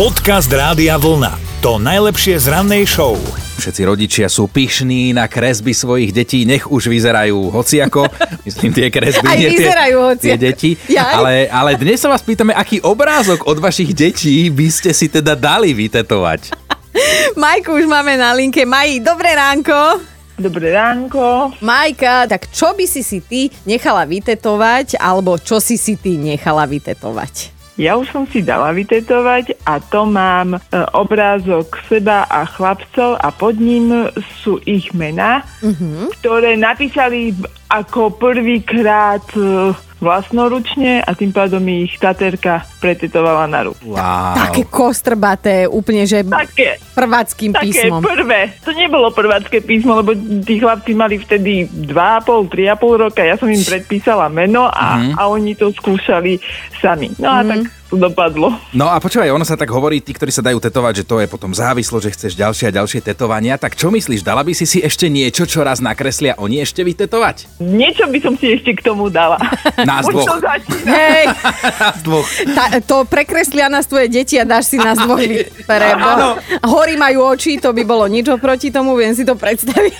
Podcast Rádia Vlna. To najlepšie z rannej show. Všetci rodičia sú pyšní na kresby svojich detí, nech už vyzerajú hociako. Myslím, tie kresby, Aj nie tie, vyzerajú hociako. tie deti. Ale, ale dnes sa vás pýtame, aký obrázok od vašich detí by ste si teda dali vytetovať. Majku už máme na linke. Maji, dobré ránko. Dobré ránko. Majka, tak čo by si si ty nechala vytetovať, alebo čo si si ty nechala vytetovať? Ja už som si dala vytetovať a to mám e, obrázok seba a chlapcov a pod ním sú ich mená, ktoré napísali ako prvýkrát e, vlastnoručne a tým pádom ich taterka pretetovala na ruku. Wow. Také kostrbaté, úplne, že Také, prváckým také písmom. prvé. To nebolo prvácké písmo, lebo tí chlapci mali vtedy 2,5, 3,5 roka. Ja som im predpísala meno a, a oni to skúšali sami. No a tak to dopadlo. No a počúvaj, ono sa tak hovorí, tí, ktorí sa dajú tetovať, že to je potom závislo, že chceš ďalšie a ďalšie tetovania. Tak čo myslíš, dala by si si ešte niečo, čo raz nakreslia oni ešte vytetovať? Niečo by som si ešte k tomu dala. Nás dvoch. Hej, Nás dvoch. tá, to prekreslia nás tvoje deti a dáš si nás dvoch prebo. Hory majú oči, to by bolo nič oproti tomu, viem si to predstaviť.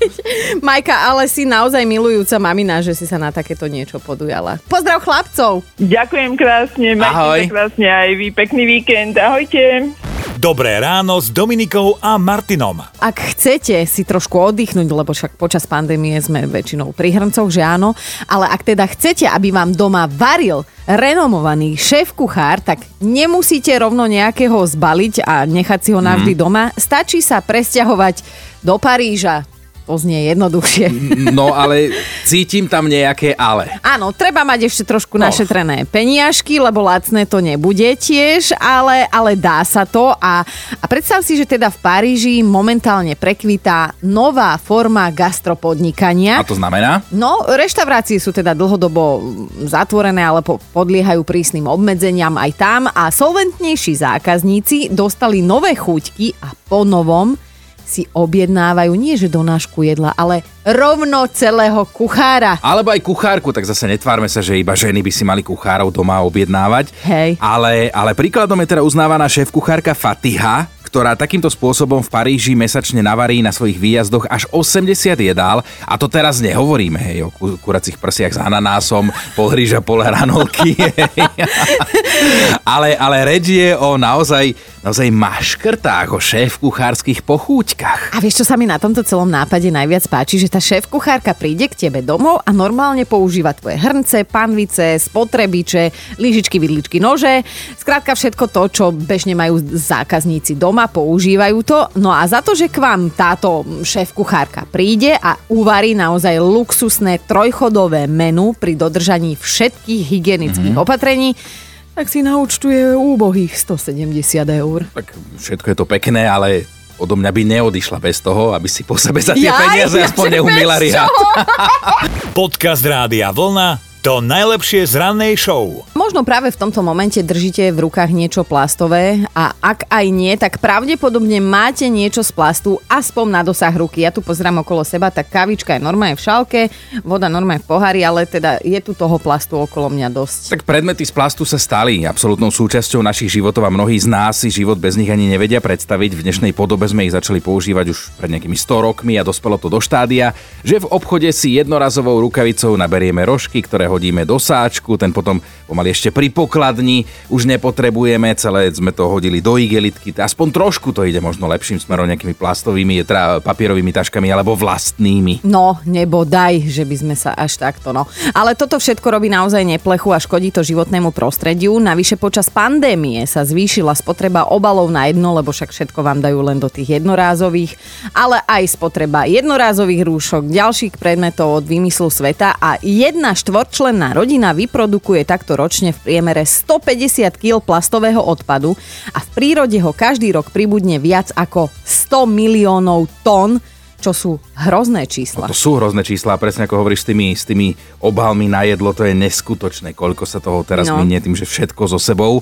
Majka, ale si naozaj milujúca mamina, že si sa na takéto niečo podujala. Pozdrav chlapcov! Ďakujem krásne, majte krásne aj vy. Pekný víkend. Ahojte. Dobré ráno s Dominikou a Martinom. Ak chcete si trošku oddychnúť, lebo však počas pandémie sme väčšinou pri hrncoch, že áno, ale ak teda chcete, aby vám doma varil renomovaný šéf-kuchár, tak nemusíte rovno nejakého zbaliť a nechať si ho navždy doma. Stačí sa presťahovať do Paríža. To znie jednoduchšie. No ale cítim tam nejaké ale. Áno, treba mať ešte trošku našetrené peniažky, lebo lacné to nebude tiež, ale, ale dá sa to a, a predstav si, že teda v Paríži momentálne prekvitá nová forma gastropodnikania. A to znamená? No, reštaurácie sú teda dlhodobo zatvorené, ale po- podliehajú prísnym obmedzeniam aj tam a solventnejší zákazníci dostali nové chuťky a po novom si objednávajú nie že donášku jedla, ale rovno celého kuchára. Alebo aj kuchárku, tak zase netvárme sa, že iba ženy by si mali kuchárov doma objednávať. Hej. Ale, ale príkladom je teda uznávaná šéf-kuchárka Fatiha, ktorá takýmto spôsobom v Paríži mesačne navarí na svojich výjazdoch až 80 jedál. A to teraz nehovoríme hej, o ku- kuracích prsiach s ananásom, pol hryža, pol hranolky. ale, ale reč je o naozaj, naozaj maškrtách, o šéf-kuchárskych pochúťkach. A vieš, čo sa mi na tomto celom nápade najviac páči? Že tá šéf-kuchárka príde k tebe domov a normálne používa tvoje hrnce, panvice, spotrebiče, lyžičky, vidličky, nože. Skrátka všetko to, čo bežne majú zákazníci doma, používajú to. No a za to, že k vám táto šéf-kuchárka príde a uvarí naozaj luxusné trojchodové menu pri dodržaní všetkých hygienických opatrení, tak si naúčtuje úbohých 170 eur. Tak všetko je to pekné, ale odo mňa by neodišla bez toho, aby si po sebe za tie Jaj, peniaze aspoň neumila čoho? Podcast Rádia Vlna. To najlepšie z rannej show. Možno práve v tomto momente držíte v rukách niečo plastové a ak aj nie, tak pravdepodobne máte niečo z plastu aspoň na dosah ruky. Ja tu pozerám okolo seba, tak kávička je normálne v šálke, voda normálne v pohári, ale teda je tu toho plastu okolo mňa dosť. Tak predmety z plastu sa stali absolútnou súčasťou našich životov a mnohí z nás si život bez nich ani nevedia predstaviť. V dnešnej podobe sme ich začali používať už pred nejakými 100 rokmi a dospelo to do štádia, že v obchode si jednorazovou rukavicou naberieme rožky, ktoré hodíme do sáčku, ten potom pomaly ešte pri pokladni už nepotrebujeme, celé sme to hodili do igelitky, aspoň trošku to ide možno lepším smerom nejakými plastovými, teda papierovými taškami alebo vlastnými. No, nebo daj, že by sme sa až takto, no. Ale toto všetko robí naozaj neplechu a škodí to životnému prostrediu. Navyše počas pandémie sa zvýšila spotreba obalov na jedno, lebo však všetko vám dajú len do tých jednorázových, ale aj spotreba jednorázových rúšok, ďalších predmetov od výmyslu sveta a jedna štvorčlenná rodina vyprodukuje takto ročne v priemere 150 kg plastového odpadu a v prírode ho každý rok pribudne viac ako 100 miliónov tón čo sú hrozné čísla. To sú hrozné čísla, presne ako hovoríš s tými, s tými obalmi na jedlo, to je neskutočné, koľko sa toho teraz No. no. minie tým, že všetko so sebou.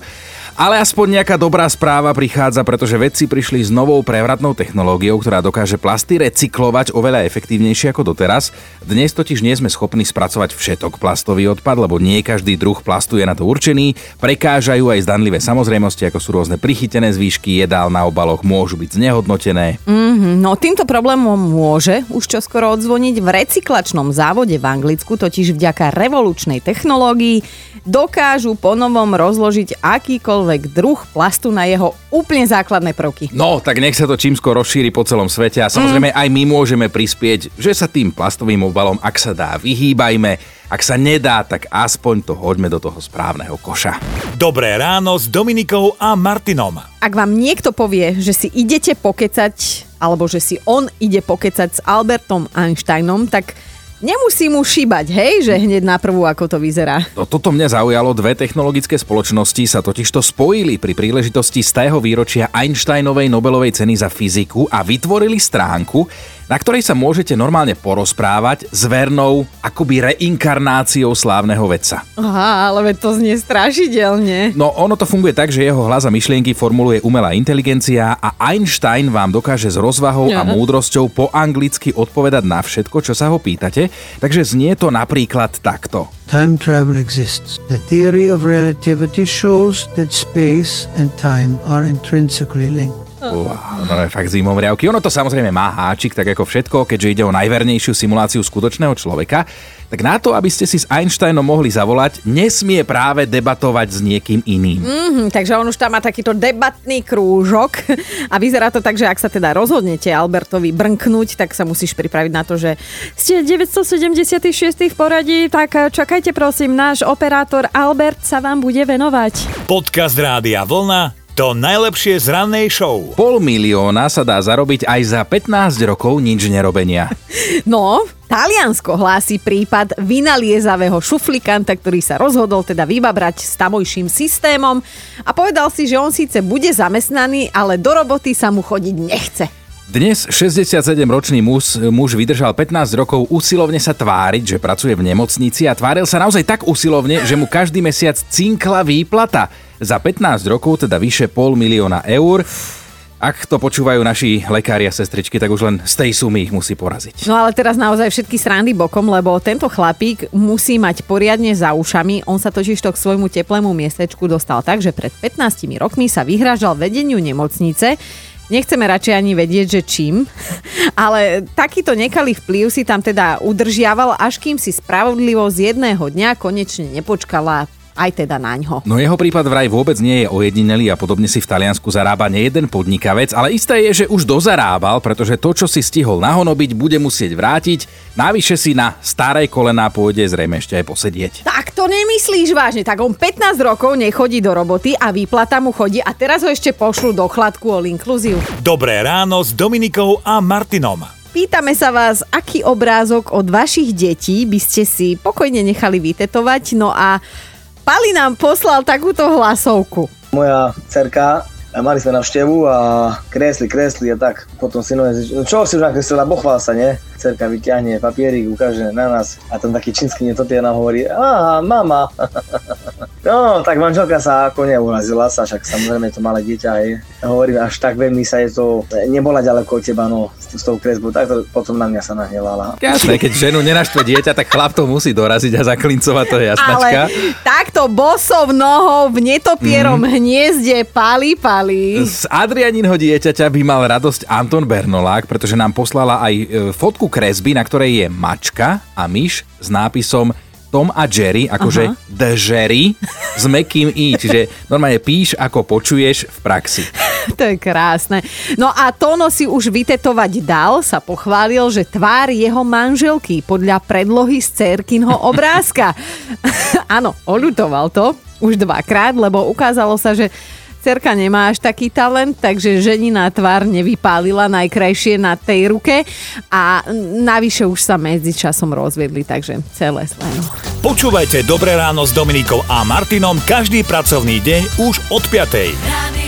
Ale aspoň nejaká dobrá správa prichádza, pretože vedci prišli s novou prevratnou technológiou, ktorá dokáže plasty recyklovať oveľa efektívnejšie ako doteraz. Dnes totiž nie sme schopní spracovať všetok plastový odpad, lebo nie každý druh plastu je na to určený. Prekážajú aj zdanlivé samozrejmosti, ako sú rôzne prichytené zvýšky jedál na obaloch, môžu byť znehodnotené. Mm, no týmto problémom môže už čoskoro odzvoniť v recyklačnom závode v Anglicku, totiž vďaka revolučnej technológii dokážu ponovom rozložiť akýkoľvek druh plastu na jeho úplne základné prvky. No, tak nech sa to čím skôr rozšíri po celom svete a samozrejme mm. aj my môžeme prispieť, že sa tým plastovým obalom, ak sa dá, vyhýbajme. Ak sa nedá, tak aspoň to hoďme do toho správneho koša. Dobré ráno s Dominikou a Martinom. Ak vám niekto povie, že si idete pokecať, alebo že si on ide pokecať s Albertom Einsteinom, tak Nemusí mu šíbať, hej, že hneď na prvú, ako to vyzerá. No, toto mňa zaujalo. Dve technologické spoločnosti sa totižto spojili pri príležitosti z výročia Einsteinovej Nobelovej ceny za fyziku a vytvorili stránku, na ktorej sa môžete normálne porozprávať s vernou akoby reinkarnáciou slávneho vedca. Aha, ale to znie strašidelne. No ono to funguje tak, že jeho hlas a myšlienky formuluje umelá inteligencia a Einstein vám dokáže s rozvahou a múdrosťou po anglicky odpovedať na všetko, čo sa ho pýtate. Takže znie to napríklad takto. Time travel exists. The theory of relativity shows that space and time are intrinsically linked. Wow, no je fakt riavky. Ono to samozrejme má háčik, tak ako všetko, keďže ide o najvernejšiu simuláciu skutočného človeka. Tak na to, aby ste si s Einsteinom mohli zavolať, nesmie práve debatovať s niekým iným. Mm-hmm, takže on už tam má takýto debatný krúžok a vyzerá to tak, že ak sa teda rozhodnete Albertovi brnknúť, tak sa musíš pripraviť na to, že ste 976 v poradí, tak čakajte prosím, náš operátor Albert sa vám bude venovať. Podcast Rádia Vlna to najlepšie z rannej show. Pol milióna sa dá zarobiť aj za 15 rokov nič nerobenia. No, Taliansko hlási prípad vynaliezavého šuflikanta, ktorý sa rozhodol teda vybabrať s tamojším systémom a povedal si, že on síce bude zamestnaný, ale do roboty sa mu chodiť nechce. Dnes 67-ročný muž, muž vydržal 15 rokov usilovne sa tváriť, že pracuje v nemocnici a tváril sa naozaj tak usilovne, že mu každý mesiac cinkla výplata. Za 15 rokov teda vyše pol milióna eur. Ak to počúvajú naši lekári a sestričky, tak už len z tej sumy ich musí poraziť. No ale teraz naozaj všetky srandy bokom, lebo tento chlapík musí mať poriadne za ušami. On sa totiž to k svojmu teplému miestečku dostal tak, že pred 15 rokmi sa vyhrážal vedeniu nemocnice, Nechceme radšej ani vedieť, že čím, ale takýto nekalý vplyv si tam teda udržiaval, až kým si spravodlivosť jedného dňa konečne nepočkala aj teda na ňo. No jeho prípad vraj vôbec nie je ojedinelý a podobne si v Taliansku zarába nejeden podnikavec, ale isté je, že už dozarábal, pretože to, čo si stihol nahonobiť, bude musieť vrátiť. Navyše si na staré kolená pôjde zrejme ešte aj posedieť. Tak to nemyslíš vážne, tak on 15 rokov nechodí do roboty a výplata mu chodí a teraz ho ešte pošlu do chladku all inclusive. Dobré ráno s Dominikou a Martinom. Pýtame sa vás, aký obrázok od vašich detí by ste si pokojne nechali vytetovať. No a Pali nám poslal takúto hlasovku. Moja cerka mali sme navštevu a kresli, kresli a tak. Potom synovia, no čo si už nakreslila, pochvál sa, nie? Cerka vyťahne papierik, ukáže na nás a tam taký čínsky netotier nám hovorí, aha, mama. No, tak manželka sa ako neurazila sa, však samozrejme to malé dieťa, hej. Hovorím, až tak veľmi sa je to, nebola ďaleko od teba, no, s, s tou kresbou, tak to potom na mňa sa nahnevala. Jasné, keď ženu nenaštve dieťa, tak chlap to musí doraziť a zaklincovať, to je jasnačka. Ale takto bosov nohou v netopierom mm. hniezde pali pali. Z Adrianinho dieťaťa by mal radosť Anton Bernolák, pretože nám poslala aj e, fotku kresby, na ktorej je mačka a myš s nápisom tom a Jerry, akože The Jerry s mekým i, čiže normálne píš, ako počuješ v praxi. to je krásne. No a Tono si už vytetovať dal, sa pochválil, že tvár jeho manželky podľa predlohy z cerkinho obrázka. Áno, oľutoval to už dvakrát, lebo ukázalo sa, že Cerka nemá až taký talent, takže ženina tvár nevypálila najkrajšie na tej ruke a navyše už sa medzi časom rozviedli, takže celé zlé. Počúvajte Dobré ráno s Dominikou a Martinom každý pracovný deň už od 5.